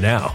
now.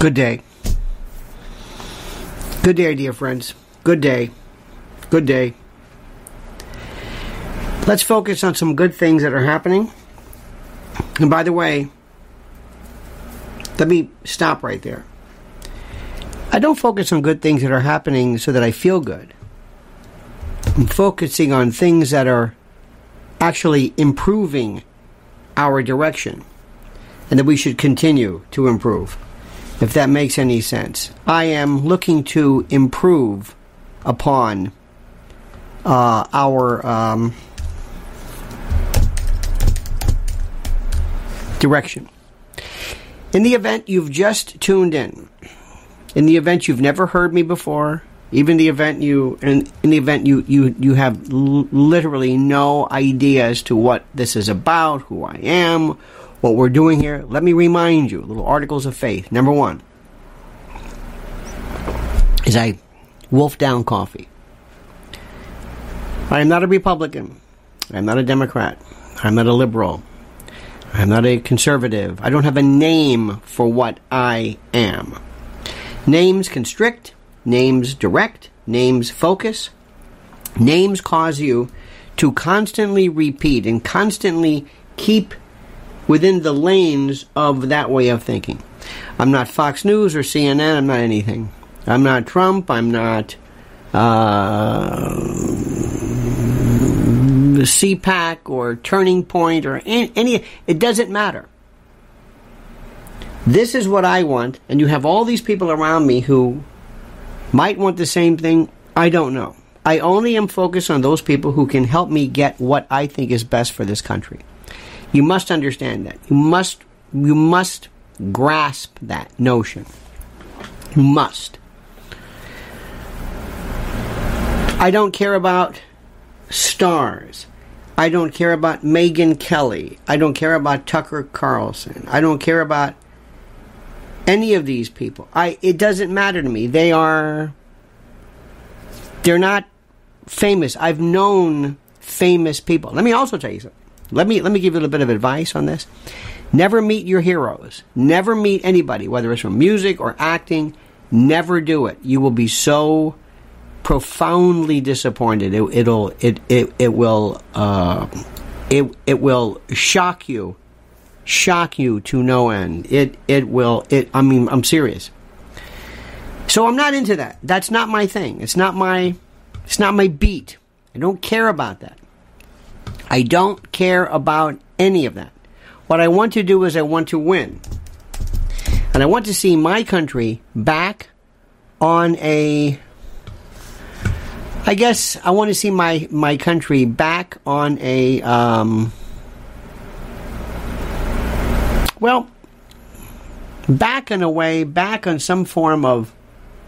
Good day. Good day, dear friends. Good day. Good day. Let's focus on some good things that are happening. And by the way, let me stop right there. I don't focus on good things that are happening so that I feel good. I'm focusing on things that are actually improving our direction and that we should continue to improve if that makes any sense. I am looking to improve upon uh, our um, direction. In the event you've just tuned in, in the event you've never heard me before, Even the event you in, in the event you you you have l- literally no idea as to what this is about, who I am, what we're doing here. Let me remind you, little articles of faith. Number one is I wolf down coffee. I am not a Republican. I'm not a Democrat. I'm not a liberal. I'm not a conservative. I don't have a name for what I am. Names constrict, names direct, names focus. Names cause you to constantly repeat and constantly keep within the lanes of that way of thinking. I'm not Fox News or CNN, I'm not anything. I'm not Trump, I'm not uh, CPAC or Turning Point or any, any, it doesn't matter. This is what I want, and you have all these people around me who might want the same thing. I don't know. I only am focused on those people who can help me get what I think is best for this country. You must understand that. You must you must grasp that notion. You must. I don't care about stars. I don't care about Megyn Kelly. I don't care about Tucker Carlson. I don't care about any of these people. I it doesn't matter to me. They are they're not famous. I've known famous people. Let me also tell you something. Let me let me give you a little bit of advice on this. Never meet your heroes. Never meet anybody, whether it's from music or acting. Never do it. You will be so profoundly disappointed. It, will it it it will uh, it it will shock you, shock you to no end. It it will it. I mean, I'm serious. So I'm not into that. That's not my thing. It's not my it's not my beat. I don't care about that. I don't care about any of that. What I want to do is I want to win. And I want to see my country back on a I guess I want to see my, my country back on a, um, well, back in a way, back on some form of,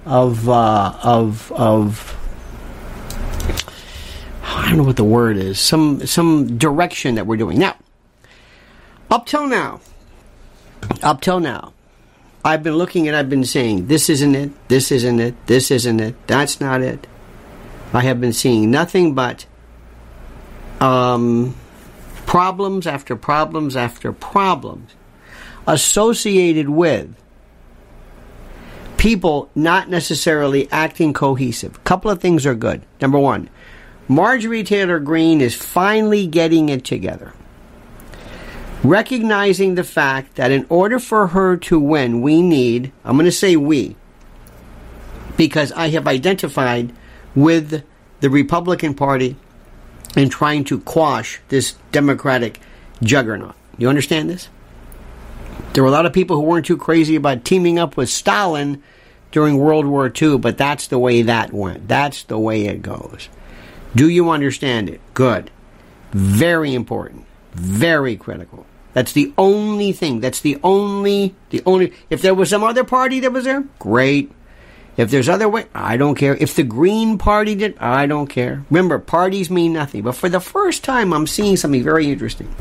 of, uh, of, of, I don't know what the word is, some, some direction that we're doing. Now, up till now, up till now, I've been looking and I've been saying, this isn't it, this isn't it, this isn't it, that's not it. I have been seeing nothing but um, problems after problems after problems associated with people not necessarily acting cohesive. A couple of things are good. Number one, Marjorie Taylor Greene is finally getting it together. Recognizing the fact that in order for her to win, we need, I'm going to say we, because I have identified with the Republican Party in trying to quash this Democratic juggernaut. You understand this? There were a lot of people who weren't too crazy about teaming up with Stalin during World War II, but that's the way that went. That's the way it goes. Do you understand it? Good. Very important. Very critical. That's the only thing. That's the only, the only, if there was some other party that was there, great. If there's other way, I don't care. If the Green Party did, I don't care. Remember, parties mean nothing. But for the first time, I'm seeing something very interesting.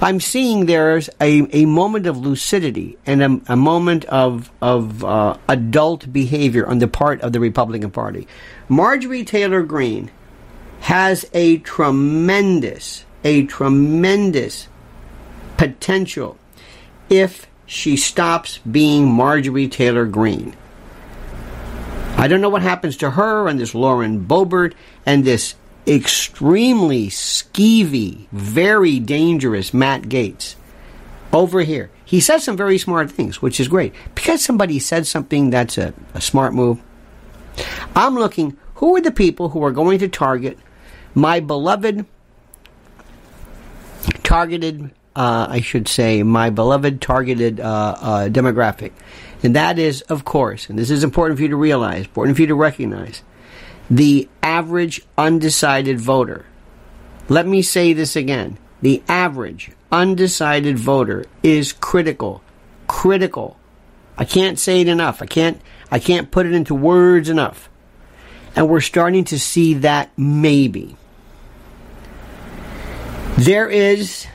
I'm seeing there's a, a moment of lucidity and a, a moment of, of uh, adult behavior on the part of the Republican Party. Marjorie Taylor Greene has a tremendous, a tremendous potential if she stops being Marjorie Taylor Greene. I don't know what happens to her and this Lauren Boebert and this extremely skeevy, very dangerous Matt Gaetz over here. He says some very smart things, which is great. Because somebody said something that's a, a smart move, I'm looking who are the people who are going to target my beloved, targeted, uh, I should say, my beloved targeted uh, uh, demographic. And that is, of course, and this is important for you to realize, important for you to recognize, the average undecided voter. Let me say this again. The average undecided voter is critical. Critical. I can't say it enough. I can't I can't put it into words enough. And we're starting to see that maybe. There is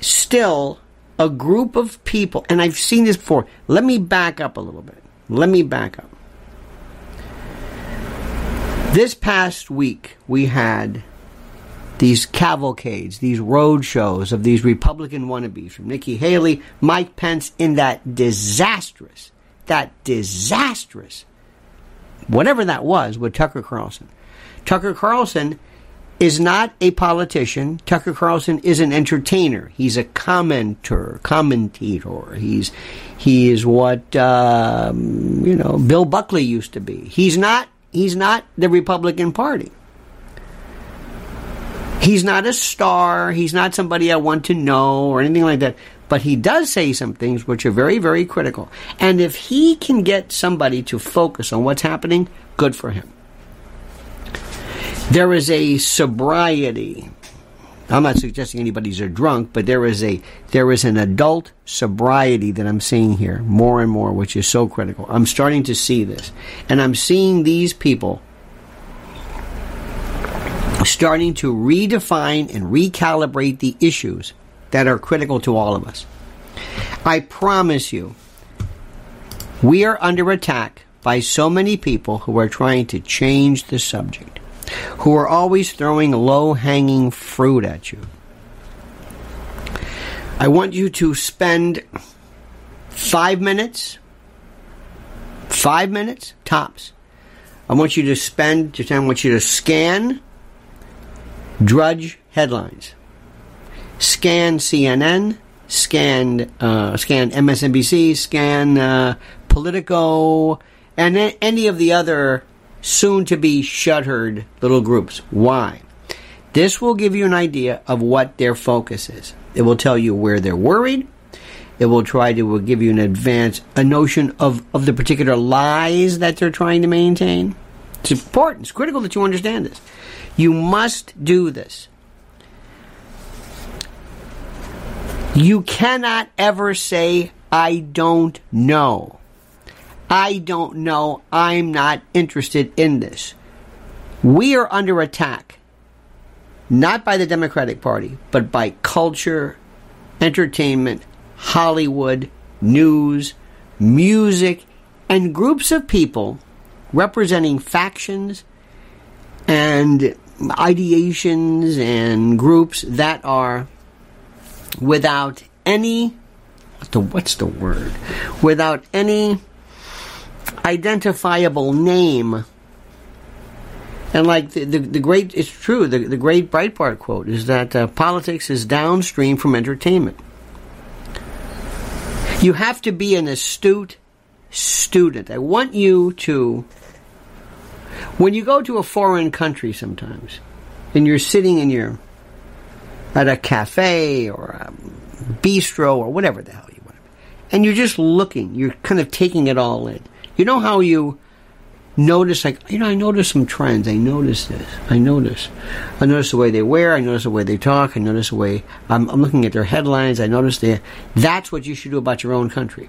still a group of people, and I've seen this before. Let me back up a little bit. Let me back up. This past week, we had these cavalcades, these road shows of these Republican wannabes from Nikki Haley, Mike Pence in that disastrous, that disastrous, whatever that was with Tucker Carlson. Tucker Carlson is not a politician. Tucker Carlson is an entertainer. He's a commenter, commentator. He's he is what um, you know Bill Buckley used to be. He's not he's not the Republican Party. He's not a star. He's not somebody I want to know or anything like that. But he does say some things which are very, very critical. And if he can get somebody to focus on what's happening, good for him. There is a sobriety. I'm not suggesting anybody's a drunk, but there is a there is an adult sobriety that I'm seeing here more and more, which is so critical. I'm starting to see this, and I'm seeing these people starting to redefine and recalibrate the issues that are critical to all of us. I promise you, we are under attack by so many people who are trying to change the subject, who are always throwing low hanging fruit at you. I want you to spend five minutes, five minutes tops. I want you to spend, just I want you to scan Drudge headlines. Scan CNN, scan uh, scan MSNBC, scan uh, Politico, and any of the other soon to be shuttered little groups. Why? This will give you an idea of what their focus is. It will tell you where they're worried. It will try to give you an advance, a notion of, of the particular lies that they're trying to maintain. It's important. It's critical that you understand this. You must do this. You cannot ever say, I don't know. I don't know. I'm not interested in this. We are under attack, not by the Democratic Party, but by culture, entertainment, Hollywood, news, music, and groups of people representing factions and ideations and groups that are without any what's the word without any identifiable name. And like the, the, the, great it's true the, the great breitbart quote is that uh, politics is downstream from entertainment. You have to be an astute student. I want you to when you go to a foreign country sometimes, and you're sitting in your at a cafe or a bistro or whatever the hell you want, and you're just looking, you're kind of taking it all in. You know how you notice, like, you know, I notice some trends. I notice this. I notice. I notice the way they wear. I notice the way they talk. I notice the way I'm, I'm looking at their headlines. I notice the. That's what you should do about your own country.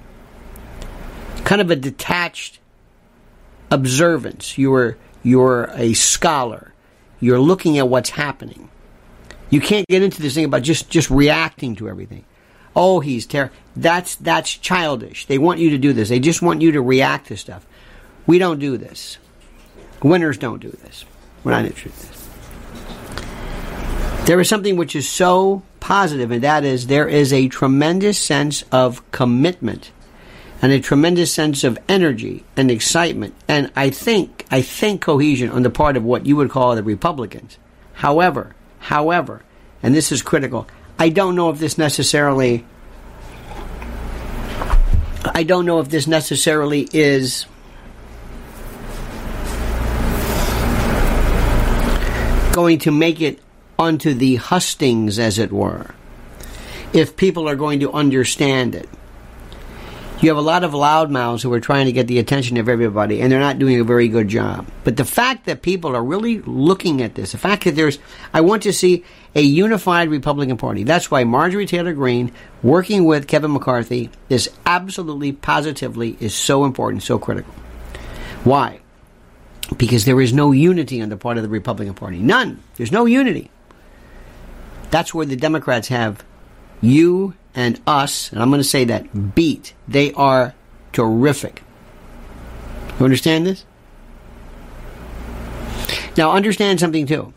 Kind of a detached observance. You are you're a scholar. You're looking at what's happening. You can't get into this thing about just just reacting to everything. Oh, he's terrible. That's that's childish. They want you to do this. They just want you to react to stuff. We don't do this. Winners don't do this. We're not interested in this. There is something which is so positive, and that is there is a tremendous sense of commitment and a tremendous sense of energy and excitement, and I think I think cohesion on the part of what you would call the Republicans. However, however, and this is critical, I don't know if this necessarily I don't know if this necessarily is going to make it onto the hustings, as it were, if people are going to understand it you have a lot of loudmouths who are trying to get the attention of everybody, and they're not doing a very good job. But the fact that people are really looking at this, the fact that there's, I want to see a unified Republican Party. That's why Marjorie Taylor Greene working with Kevin McCarthy is absolutely, positively, is so important, so critical. Why? Because there is no unity on the part of the Republican Party. None. There's no unity. That's where the Democrats have you and us, and I'm going to say that, beat. They are terrific. You understand this? Now, understand something too.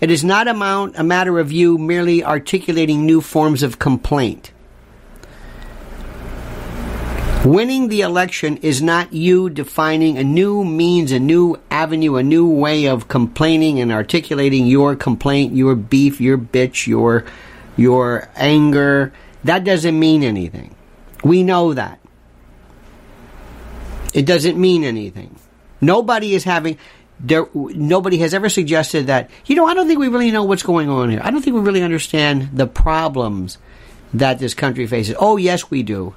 It is not amount, a matter of you merely articulating new forms of complaint. Winning the election is not you defining a new means, a new avenue, a new way of complaining and articulating your complaint, your beef, your bitch, your your anger. That doesn't mean anything. We know that. It doesn't mean anything. Nobody is having there nobody has ever suggested that you know I don't think we really know what's going on here. I don't think we really understand the problems that this country faces. Oh yes, we do.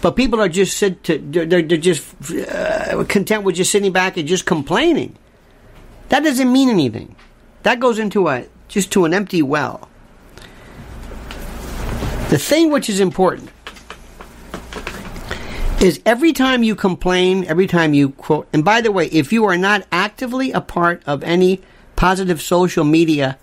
But people are just sit to, they're, they're just uh, content with just sitting back and just complaining. That doesn't mean anything. That goes into a just to an empty well. The thing which is important is every time you complain, every time you quote, and by the way, if you are not actively a part of any positive social media,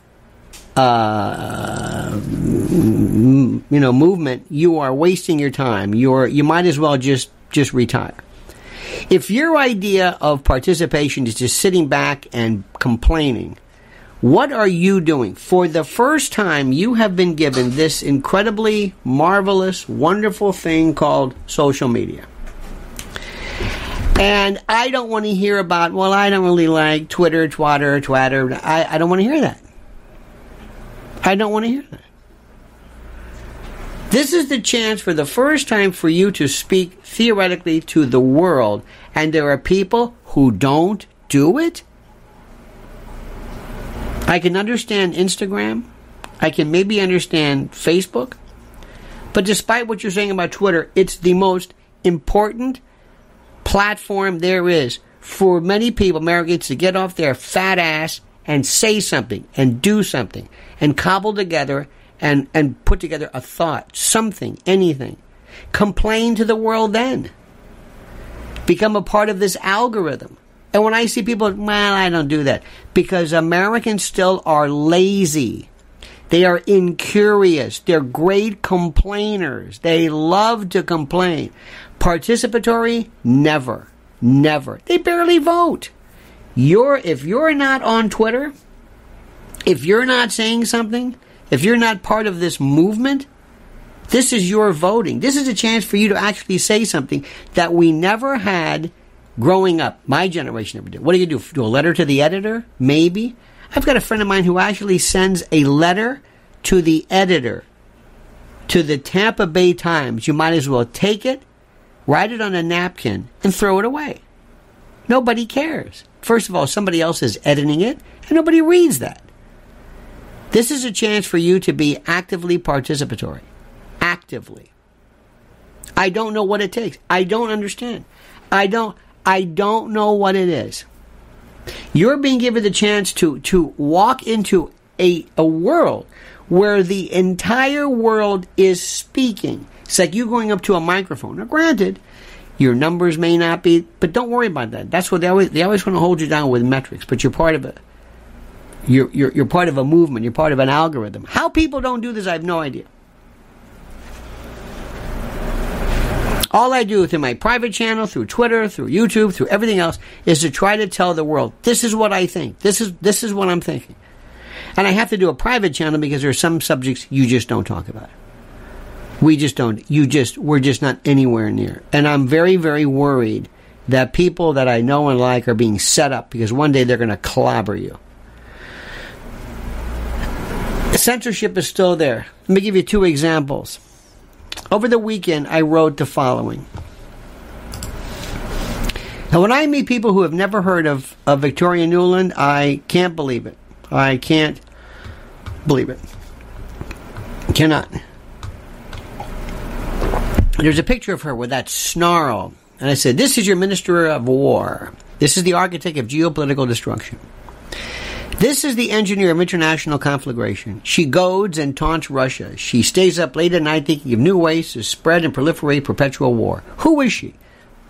uh, you know, movement, you are wasting your time. You're, you might as well just, just retire. If your idea of participation is just sitting back and complaining, what are you doing? For the first time, you have been given this incredibly marvelous, wonderful thing called social media. And I don't want to hear about, well, I don't really like Twitter, Twatter, Twatter. I, I don't want to hear that. I don't want to hear that. This is the chance for the first time for you to speak theoretically to the world, and there are people who don't do it. I can understand Instagram. I can maybe understand Facebook. But despite what you're saying about Twitter, it's the most important platform there is for many people, Americans, to get off their fat ass and say something and do something and cobble together and, and put together a thought, something, anything. Complain to the world then. Become a part of this algorithm. And when I see people, well, I don't do that because Americans still are lazy. They are incurious. They're great complainers. They love to complain. Participatory? Never. Never. They barely vote. You're, if you're not on Twitter, if you're not saying something, if you're not part of this movement, this is your voting. This is a chance for you to actually say something that we never had growing up, my generation never did. What do you do? Do a letter to the editor? Maybe. I've got a friend of mine who actually sends a letter to the editor to the Tampa Bay Times. You might as well take it, write it on a napkin, and throw it away. Nobody cares. First of all, somebody else is editing it, and nobody reads that. This is a chance for you to be actively participatory. Actively. I don't know what it takes. I don't understand. I don't I don't know what it is. You're being given the chance to, to walk into a, a world where the entire world is speaking. It's like you going up to a microphone. Now, granted, your numbers may not be, but don't worry about that. That's what they always they always want to hold you down with metrics. But you're part of a you're, you're you're part of a movement. You're part of an algorithm. How people don't do this, I have no idea. All I do through my private channel, through Twitter, through YouTube, through everything else, is to try to tell the world this is what I think. This is this is what I'm thinking. And I have to do a private channel because there are some subjects you just don't talk about. We just don't. You just we're just not anywhere near. And I'm very very worried that people that I know and like are being set up because one day they're going to clobber you. Censorship is still there. Let me give you two examples. Over the weekend, I wrote the following. And when I meet people who have never heard of, of Victoria Nuland, I can't believe it. I can't believe it. Cannot. There's a picture of her with that snarl. And I said, This is your Minister of War. This is the architect of geopolitical destruction. This is the engineer of international conflagration. She goads and taunts Russia. She stays up late at night thinking of new ways to spread and proliferate perpetual war. Who is she?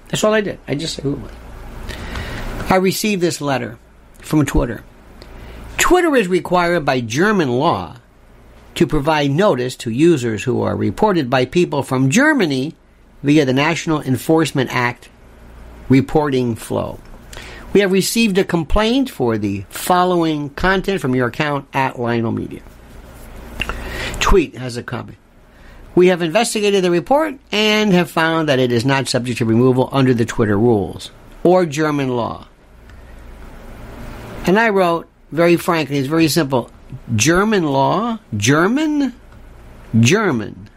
That's all I did. I just said who I received this letter from Twitter. Twitter is required by German law to provide notice to users who are reported by people from Germany via the National Enforcement Act reporting flow. We have received a complaint for the following content from your account at Lionel Media. Tweet has a comment. We have investigated the report and have found that it is not subject to removal under the Twitter rules or German law. And I wrote, very frankly, it's very simple. German law? German? German.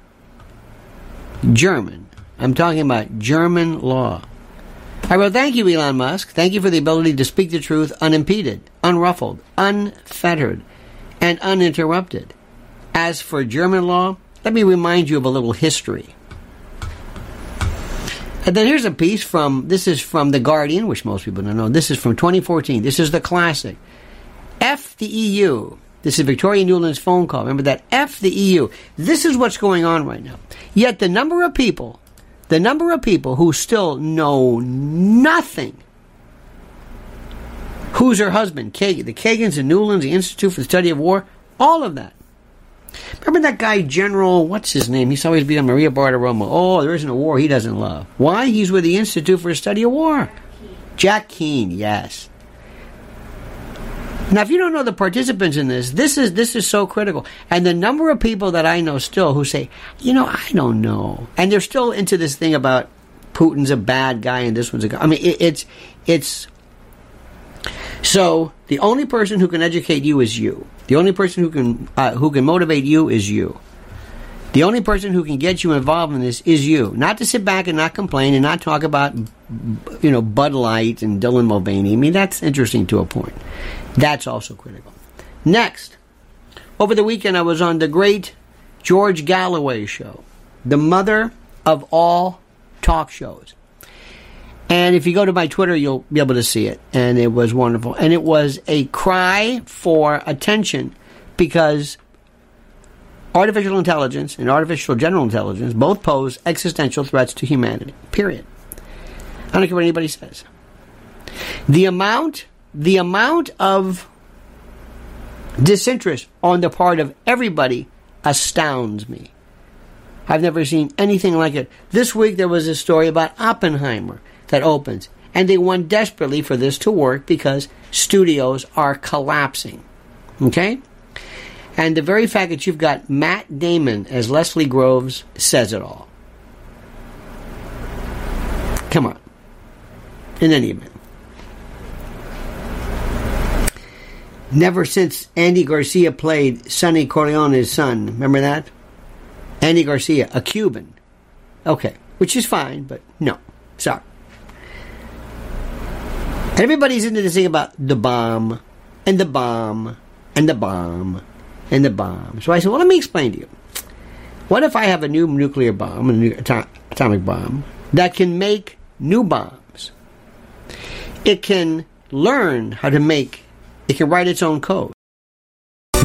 German. I'm talking about German law. I wrote, Thank you, Elon Musk. Thank you for the ability to speak the truth unimpeded, unruffled, unfettered, and uninterrupted. As for German law, let me remind you of a little history. And then here's a piece from, this is from The Guardian, which most people don't know. This is from 2014. This is the classic. F the EU. This is Victoria Nuland's phone call. Remember that? F the EU. This is what's going on right now. Yet the number of people, the number of people who still know nothing. Who's her husband? Kagan. The Kagans and Nulands, the Institute for the Study of War, all of that. Remember that guy, General, what's his name? He's always been on Maria Bartiromo. Oh, there isn't a war he doesn't love. Why? He's with the Institute for the Study of War. Jack Keane, yes. Now, if you don't know the participants in this, this is this is so critical. And the number of people that I know still who say, you know, I don't know, and they're still into this thing about Putin's a bad guy and this one's a guy. I mean, it, it's it's. So the only person who can educate you is you. The only person who can uh, who can motivate you is you. The only person who can get you involved in this is you. Not to sit back and not complain and not talk about, you know, Bud Light and Dylan Mulvaney. I mean, that's interesting to a point. That's also critical. Next, over the weekend I was on the great George Galloway show, the mother of all talk shows. And if you go to my Twitter, you'll be able to see it. And it was wonderful. And it was a cry for attention because artificial intelligence and artificial general intelligence both pose existential threats to humanity. Period. I don't care what anybody says. The amount the amount of disinterest on the part of everybody astounds me. I've never seen anything like it. This week there was a story about Oppenheimer that opens, and they want desperately for this to work because studios are collapsing. Okay? And the very fact that you've got Matt Damon as Leslie Groves says it all. Come on. In any event. Never since Andy Garcia played Sonny Corleone's son. Remember that? Andy Garcia, a Cuban. Okay, which is fine, but no. Sorry. Everybody's into this thing about the bomb, and the bomb, and the bomb, and the bomb. So I said, well, let me explain to you. What if I have a new nuclear bomb, a new atomic bomb, that can make new bombs? It can learn how to make it can write its own code.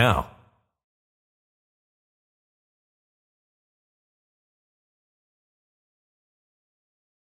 now.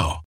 now.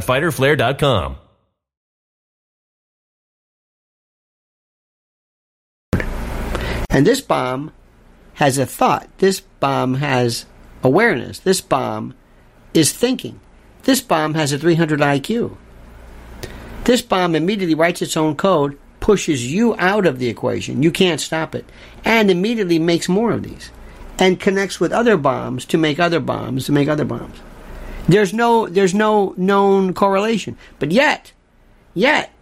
www.fighterflare.com fighterflare.com. And this bomb has a thought. This bomb has awareness. This bomb is thinking. This bomb has a 300 IQ. This bomb immediately writes its own code, pushes you out of the equation. You can't stop it. And immediately makes more of these. And connects with other bombs to make other bombs to make other bombs. There's no there's no known correlation. But yet, yet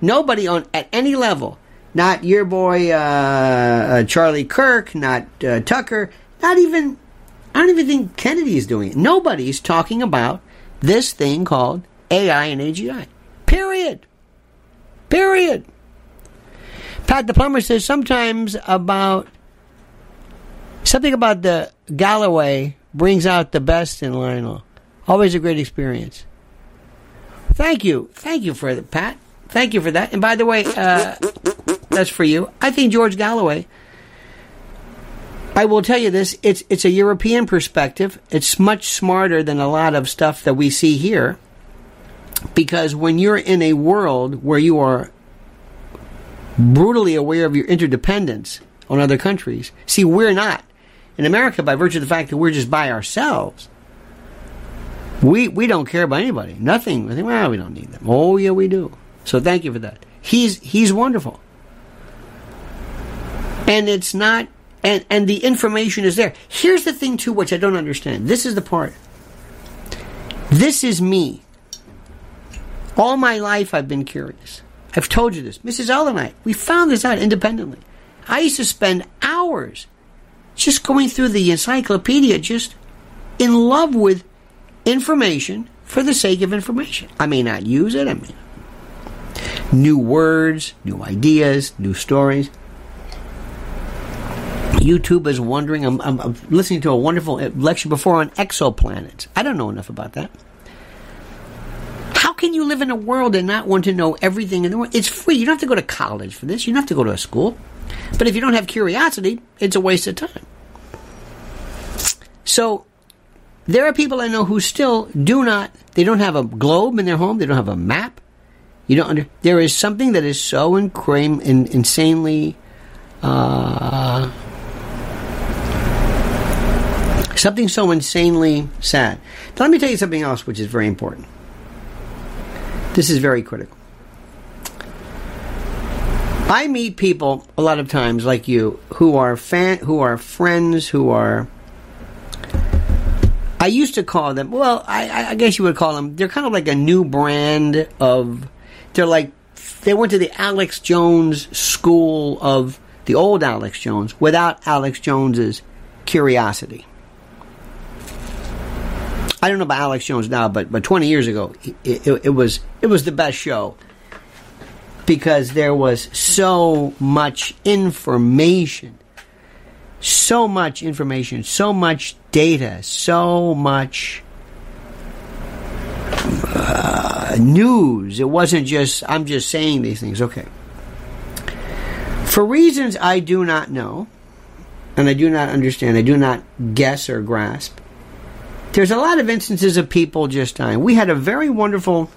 nobody on at any level, not your boy uh, uh, Charlie Kirk, not uh, Tucker, not even I don't even think Kennedy is doing it. Nobody's talking about this thing called AI and AGI. Period. Period. Pat the plumber says sometimes about something about the Galloway brings out the best in Lionel. Always a great experience. Thank you. Thank you for that, Pat. Thank you for that. And by the way, uh, that's for you. I think George Galloway. I will tell you this: it's it's a European perspective. It's much smarter than a lot of stuff that we see here. Because when you're in a world where you are brutally aware of your interdependence on other countries, see, we're not in America by virtue of the fact that we're just by ourselves. We we don't care about anybody. Nothing. I think, well, we don't need them. Oh yeah, we do. So thank you for that. He's he's wonderful. And it's not and and the information is there. Here's the thing too which I don't understand. This is the part. This is me. All my life I've been curious. I've told you this. Mrs. L and I, we found this out independently. I used to spend hours just going through the encyclopedia just in love with information for the sake of information. I may not use it. I mean, new words, new ideas, new stories. YouTube is wondering. I'm, I'm, I'm, listening to a wonderful uh, lecture before on exoplanets. I don't know enough about that. How can you live in a world and not want to know everything in the world? It's free. You don't have to go to college for this. You don't have to go to a school. But if you don't have curiosity, it's a waste of time. So there are people I know who still do not, they don't have a globe in their home, they don't have a map. You don't under, there is something that is so incram, in, insanely, uh, something so insanely sad. Now, let me tell you something else which is very important. This is very critical. I meet people a lot of times like you who are fan who are friends who are I used to call them well I, I guess you would call them they're kind of like a new brand of they're like they went to the Alex Jones school of the old Alex Jones without Alex Jones's curiosity. I don't know about Alex Jones now, but but 20 years ago, it, it, it was it was the best show because there was so much information, so much information, so much data, so much uh, news. It wasn't just, I'm just saying these things. Okay. For reasons I do not know, and I do not understand, I do not guess or grasp, there's a lot of instances of people just dying. We had a very wonderful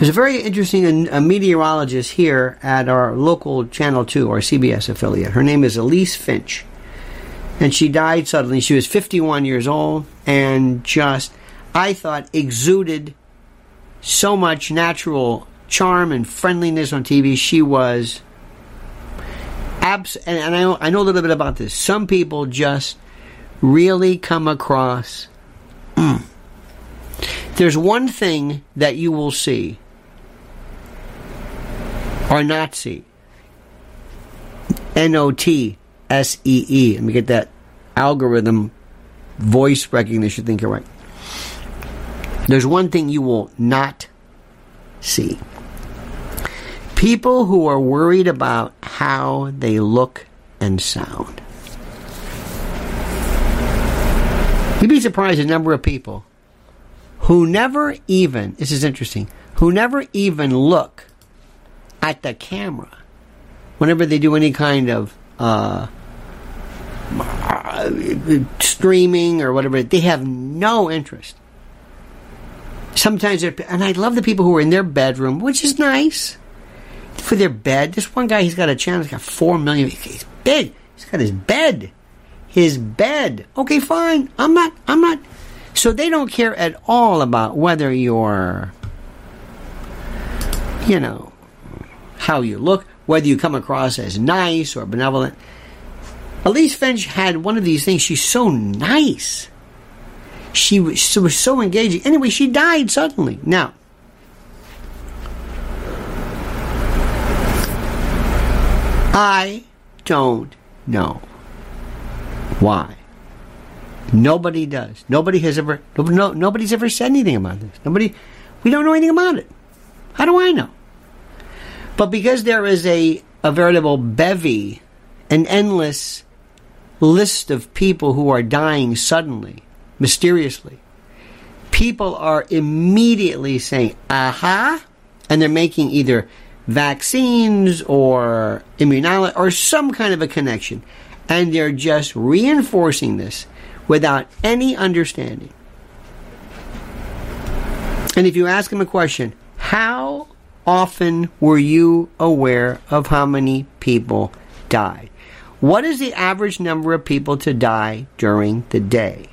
there's a very interesting uh, meteorologist here at our local Channel 2, our CBS affiliate. Her name is Elise Finch. And she died suddenly. She was 51 years old and just, I thought, exuded so much natural charm and friendliness on TV. She was abs and, and I, know, I know a little bit about this. Some people just really come across. Mm. There's one thing that you will see or Nazi. N O T S E E. Let me get that algorithm voice recognition thing correct. Right. There's one thing you will not see. People who are worried about how they look and sound. You'd be surprised the number of people who never even, this is interesting, who never even look at the camera whenever they do any kind of uh, streaming or whatever. They have no interest. Sometimes, and I love the people who are in their bedroom, which is nice for their bed. This one guy, he's got a channel. He's got four million. He's big. He's got his bed. His bed. Okay, fine. I'm not. I'm not. So they don't care at all about whether you're, you know, how you look, whether you come across as nice or benevolent. Elise Finch had one of these things. She's so nice. She was, she was so engaging. Anyway, she died suddenly. Now, I don't know why. Nobody does. Nobody has ever. No, nobody's ever said anything about this. Nobody. We don't know anything about it. How do I know? But because there is a, a veritable bevy, an endless list of people who are dying suddenly, mysteriously, people are immediately saying, aha, and they're making either vaccines or immunology or some kind of a connection. And they're just reinforcing this without any understanding. And if you ask them a question, how often were you aware of how many people died? What is the average number of people to die during the day?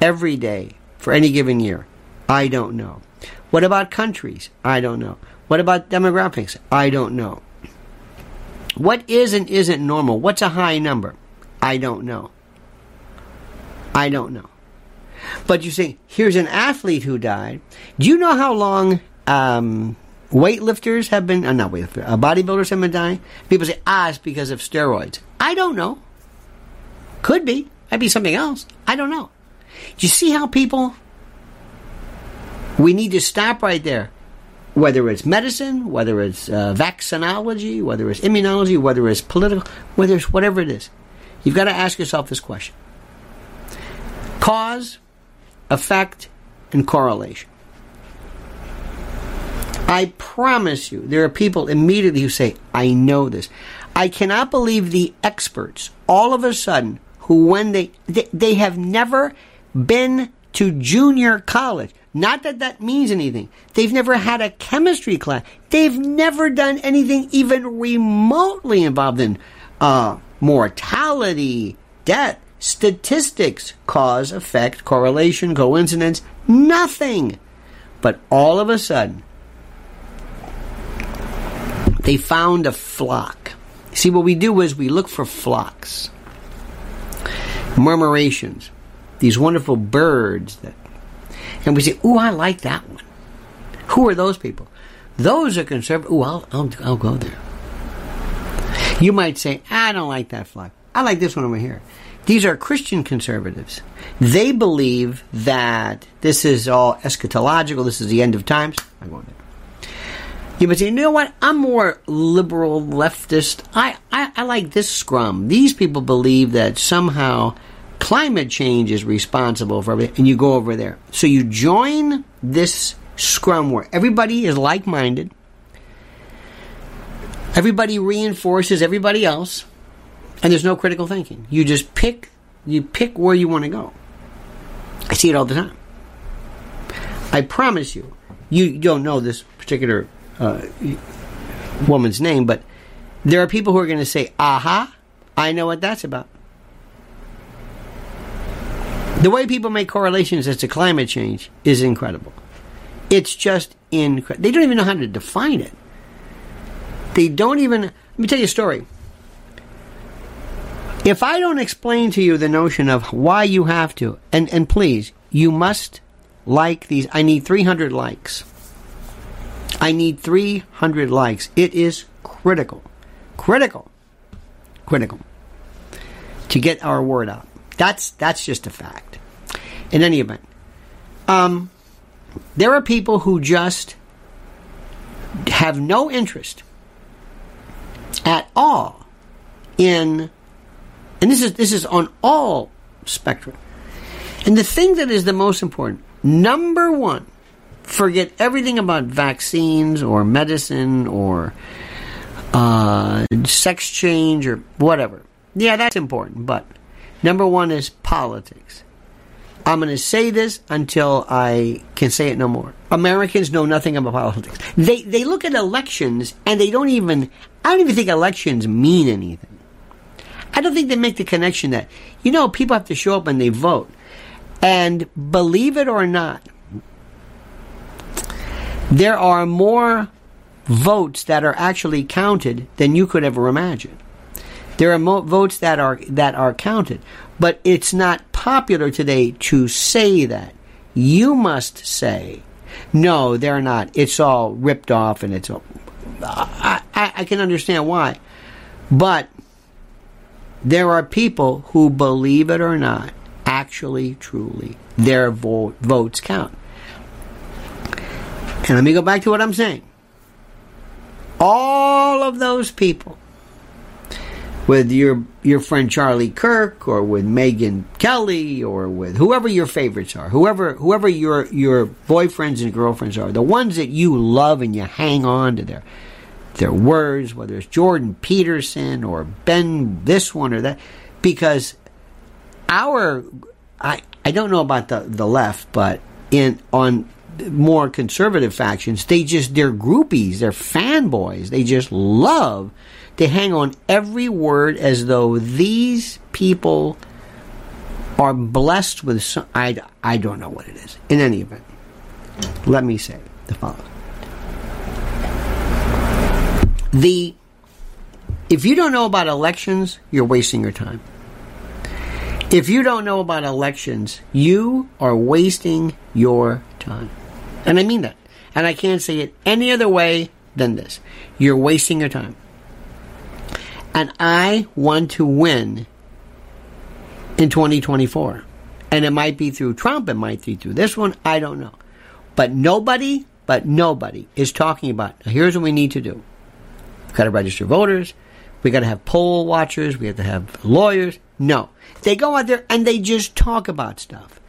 Every day for any given year? I don't know. What about countries? I don't know. What about demographics? I don't know. What is and isn't normal? What's a high number? I don't know. I don't know. But you say, here's an athlete who died. Do you know how long um, weightlifters have been, uh, not weightlifters, uh, bodybuilders have been dying. People say, ah, it's because of steroids. I don't know. Could be. Might be something else. I don't know. Do you see how people, we need to stop right there. Whether it's medicine, whether it's uh, vaccinology, whether it's immunology, whether it's political, whether it's whatever it is. You've got to ask yourself this question cause, effect, and correlation. I promise you, there are people immediately who say, I know this. I cannot believe the experts all of a sudden who, when they, they, they have never been to junior college, not that that means anything. They've never had a chemistry class. They've never done anything even remotely involved in uh, mortality, death, statistics, cause, effect, correlation, coincidence, nothing. But all of a sudden, they found a flock. See, what we do is we look for flocks, murmurations, these wonderful birds that, and we say, "Ooh, I like that one." Who are those people? Those are conservative. Ooh, I'll, I'll, I'll go there. You might say, I don't like that flock. I like this one over here. These are Christian conservatives. They believe that this is all eschatological, this is the end of times. I go there. You might say, you know what? I'm more liberal, leftist. I, I, I like this scrum. These people believe that somehow climate change is responsible for everything, and you go over there. So you join this scrum where everybody is like minded, everybody reinforces everybody else and there's no critical thinking. You just pick you pick where you want to go. I see it all the time. I promise you, you don't know this particular uh, woman's name, but there are people who are going to say, "Aha, I know what that's about." The way people make correlations as to climate change is incredible. It's just incredible. They don't even know how to define it. They don't even. Let me tell you a story. If I don't explain to you the notion of why you have to, and, and please, you must like these. I need 300 likes. I need 300 likes. It is critical. Critical. Critical. To get our word out. That's, that's just a fact. In any event, um, there are people who just have no interest at all in and this is this is on all spectrum. And the thing that is the most important, number one, forget everything about vaccines or medicine or uh, sex change or whatever. Yeah, that's important, but number one is politics. I'm going to say this until I can say it no more. Americans know nothing about politics. They they look at elections and they don't even. I don't even think elections mean anything. I don't think they make the connection that, you know, people have to show up and they vote. And believe it or not, there are more votes that are actually counted than you could ever imagine. There are mo- votes that are that are counted, but it's not popular today to say that. You must say, no, they're not. It's all ripped off, and it's. All, I, I, I can understand why, but there are people who, believe it or not, actually, truly, their vo- votes count. And let me go back to what I'm saying. All of those people, with your your friend Charlie Kirk or with Megyn Kelly or with whoever your favorites are, whoever whoever your your boyfriends and girlfriends are, the ones that you love and you hang on to their their words, whether it's Jordan Peterson or Ben this one or that, because our I I don't know about the the left, but in on more conservative factions, they just they're groupies, they're fanboys, they just love. to hang on every word as though these people are blessed with some, I, I don't know what it is. In any event, let me say the following. The if you don't know about elections, you're wasting your time. If you don't know about elections, you are wasting your time. And I mean that. And I can't say it any other way than this. You're wasting your time. And I want to win in 2024. And it might be through Trump, it might be through this one, I don't know. But nobody, but nobody is talking about, here's what we need to do. We've got to register voters. We got to have poll watchers. We have to have lawyers. No. They go out there and they just talk about stuff.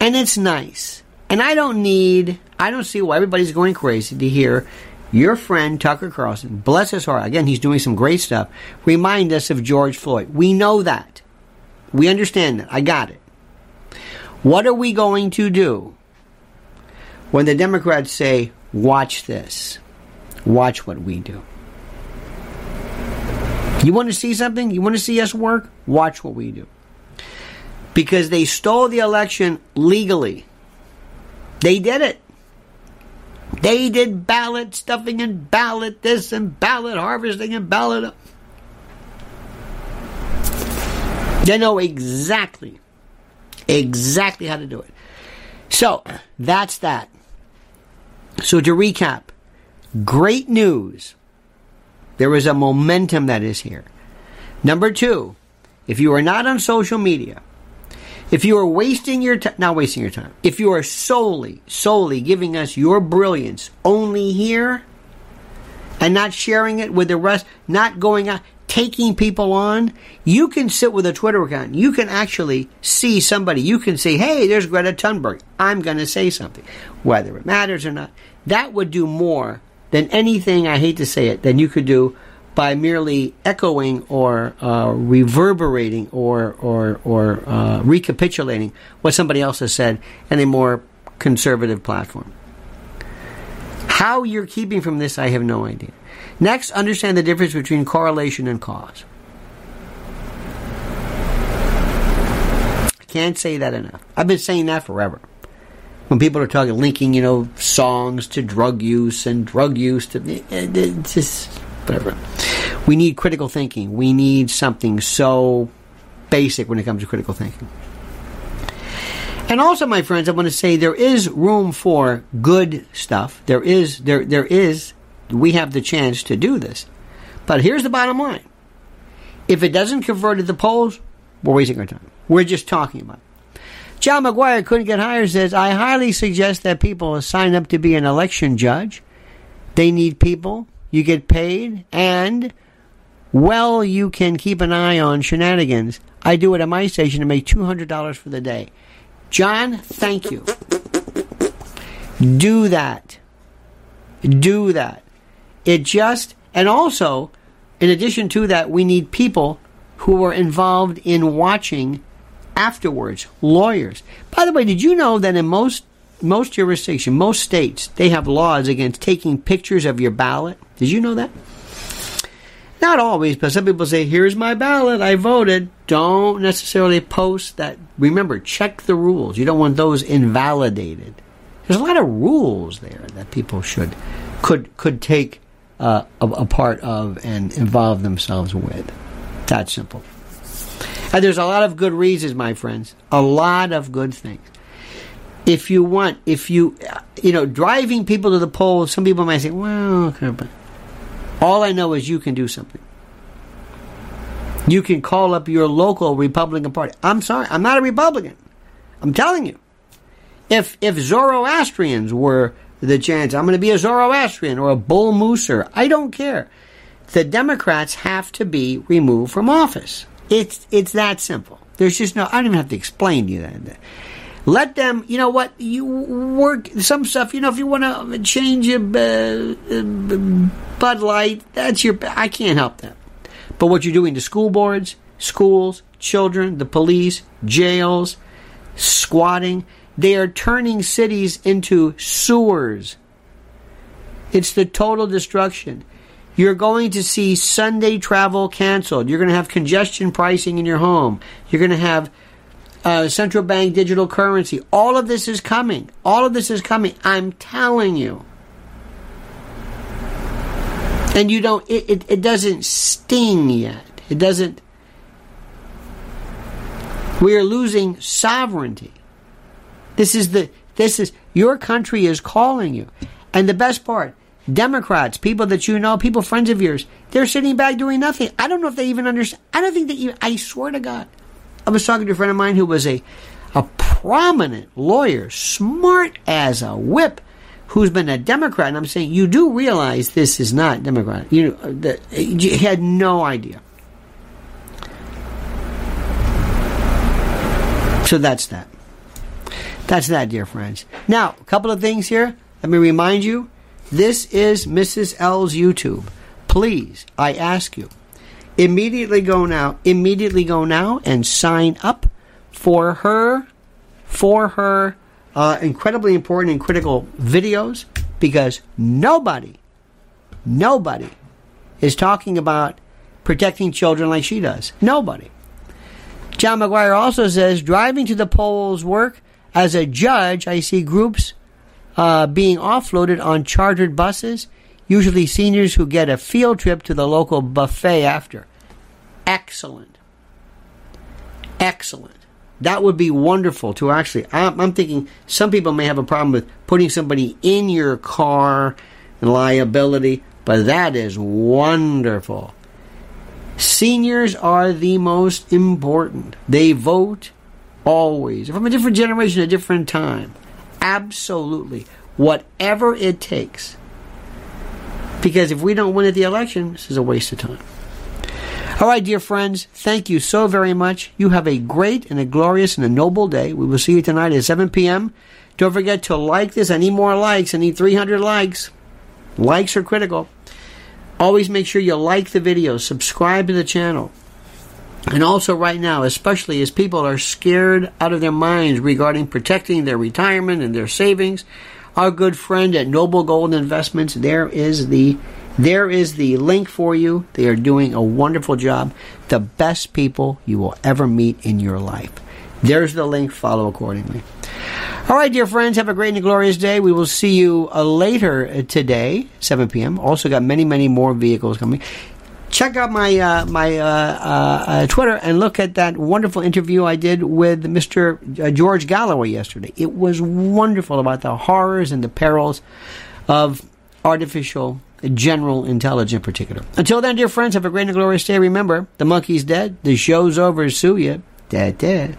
And it's nice. And I don't need, I don't see why everybody's going crazy to hear your friend Tucker Carlson, bless his heart, again, he's doing some great stuff, remind us of George Floyd. We know that. We understand that. I got it. What are we going to do when the Democrats say, watch this? Watch what we do. You want to see something? You want to see us work? Watch what we do. Because they stole the election legally. They did it. They did ballot stuffing and ballot this and ballot harvesting and ballot. They know exactly, exactly how to do it. So that's that. So to recap, great news. There is a momentum that is here. Number two, if you are not on social media, if you are wasting your time, not wasting your time, if you are solely, solely giving us your brilliance only here and not sharing it with the rest, not going out, taking people on, you can sit with a Twitter account. You can actually see somebody. You can say, hey, there's Greta Thunberg. I'm going to say something, whether it matters or not. That would do more than anything, I hate to say it, than you could do by merely echoing or uh, reverberating or or or uh, recapitulating what somebody else has said in a more conservative platform. How you're keeping from this, I have no idea. Next, understand the difference between correlation and cause. I can't say that enough. I've been saying that forever. When people are talking, linking, you know, songs to drug use and drug use to, it, it, just whatever. We need critical thinking. We need something so basic when it comes to critical thinking. And also, my friends, I want to say there is room for good stuff. There is, there, there is, we have the chance to do this. But here's the bottom line. If it doesn't convert at the polls, we're wasting our time. We're just talking about it. John McGuire couldn't get hired says, I highly suggest that people sign up to be an election judge. They need people you get paid, and well, you can keep an eye on shenanigans. I do it at my station to make $200 for the day. John, thank you. Do that. Do that. It just, and also, in addition to that, we need people who are involved in watching afterwards, lawyers. By the way, did you know that in most most jurisdictions, most states, they have laws against taking pictures of your ballot. Did you know that? Not always, but some people say, here's my ballot, I voted. Don't necessarily post that. Remember, check the rules. You don't want those invalidated. There's a lot of rules there that people should, could, could take uh, a, a part of and involve themselves with. That simple. And there's a lot of good reasons, my friends. A lot of good things if you want, if you, you know, driving people to the polls, some people might say, well, okay, but all I know is you can do something. You can call up your local Republican Party. I'm sorry, I'm not a Republican. I'm telling you. If if Zoroastrians were the chance, I'm going to be a Zoroastrian or a bull mooser. I don't care. The Democrats have to be removed from office. It's it's that simple. There's just no. I don't even have to explain to you that. Let them, you know what, you work some stuff, you know, if you want to change a uh, uh, Bud Light, that's your, I can't help that. But what you're doing to school boards, schools, children, the police, jails, squatting, they are turning cities into sewers. It's the total destruction. You're going to see Sunday travel canceled. You're going to have congestion pricing in your home. You're going to have uh, central bank digital currency. All of this is coming. All of this is coming. I'm telling you. And you don't, it, it, it doesn't sting yet. It doesn't. We are losing sovereignty. This is the, this is, your country is calling you. And the best part, Democrats, people that you know, people friends of yours, they're sitting back doing nothing. I don't know if they even understand. I don't think that you, I swear to God, I was talking to a friend of mine who was a, a prominent lawyer, smart as a whip, who's been a Democrat. And I'm saying, you do realize this is not Democrat. You, know, uh, the, uh, you had no idea. So that's that. That's that, dear friends. Now, a couple of things here. Let me remind you this is Mrs. L's YouTube. Please, I ask you, immediately go now, immediately go now and sign up for her, for her uh, incredibly important and critical videos because nobody, nobody is talking about protecting children like she does. Nobody. John McGuire also says driving to the polls work as a judge. I see groups uh, being offloaded on chartered buses, usually seniors who get a field trip to the local buffet after. Excellent. Excellent. That would be wonderful to actually. I'm, I'm thinking some people may have a problem with putting somebody in your car and liability, but that is wonderful. Seniors are the most important. They vote always. From a different generation, a different time. Absolutely. Whatever it takes. Because if we don't win at the election, this is a waste of time. All right, dear friends, thank you so very much. You have a great and a glorious and a noble day. We will see you tonight at 7 p.m. Don't forget to like this. I need more likes. I need 300 likes. Likes are critical. Always make sure you like the video, subscribe to the channel. And also, right now, especially as people are scared out of their minds regarding protecting their retirement and their savings, our good friend at Noble Gold Investments, there is the there is the link for you. They are doing a wonderful job. The best people you will ever meet in your life. There's the link. Follow accordingly. All right, dear friends, have a great and glorious day. We will see you uh, later today, 7 p.m. Also, got many, many more vehicles coming. Check out my uh, my uh, uh, uh Twitter and look at that wonderful interview I did with Mr. Uh, George Galloway yesterday. It was wonderful about the horrors and the perils of artificial general intelligence in particular. Until then, dear friends, have a great and glorious day. Remember, the monkey's dead. The show's over. Sue ya. Dead, dead.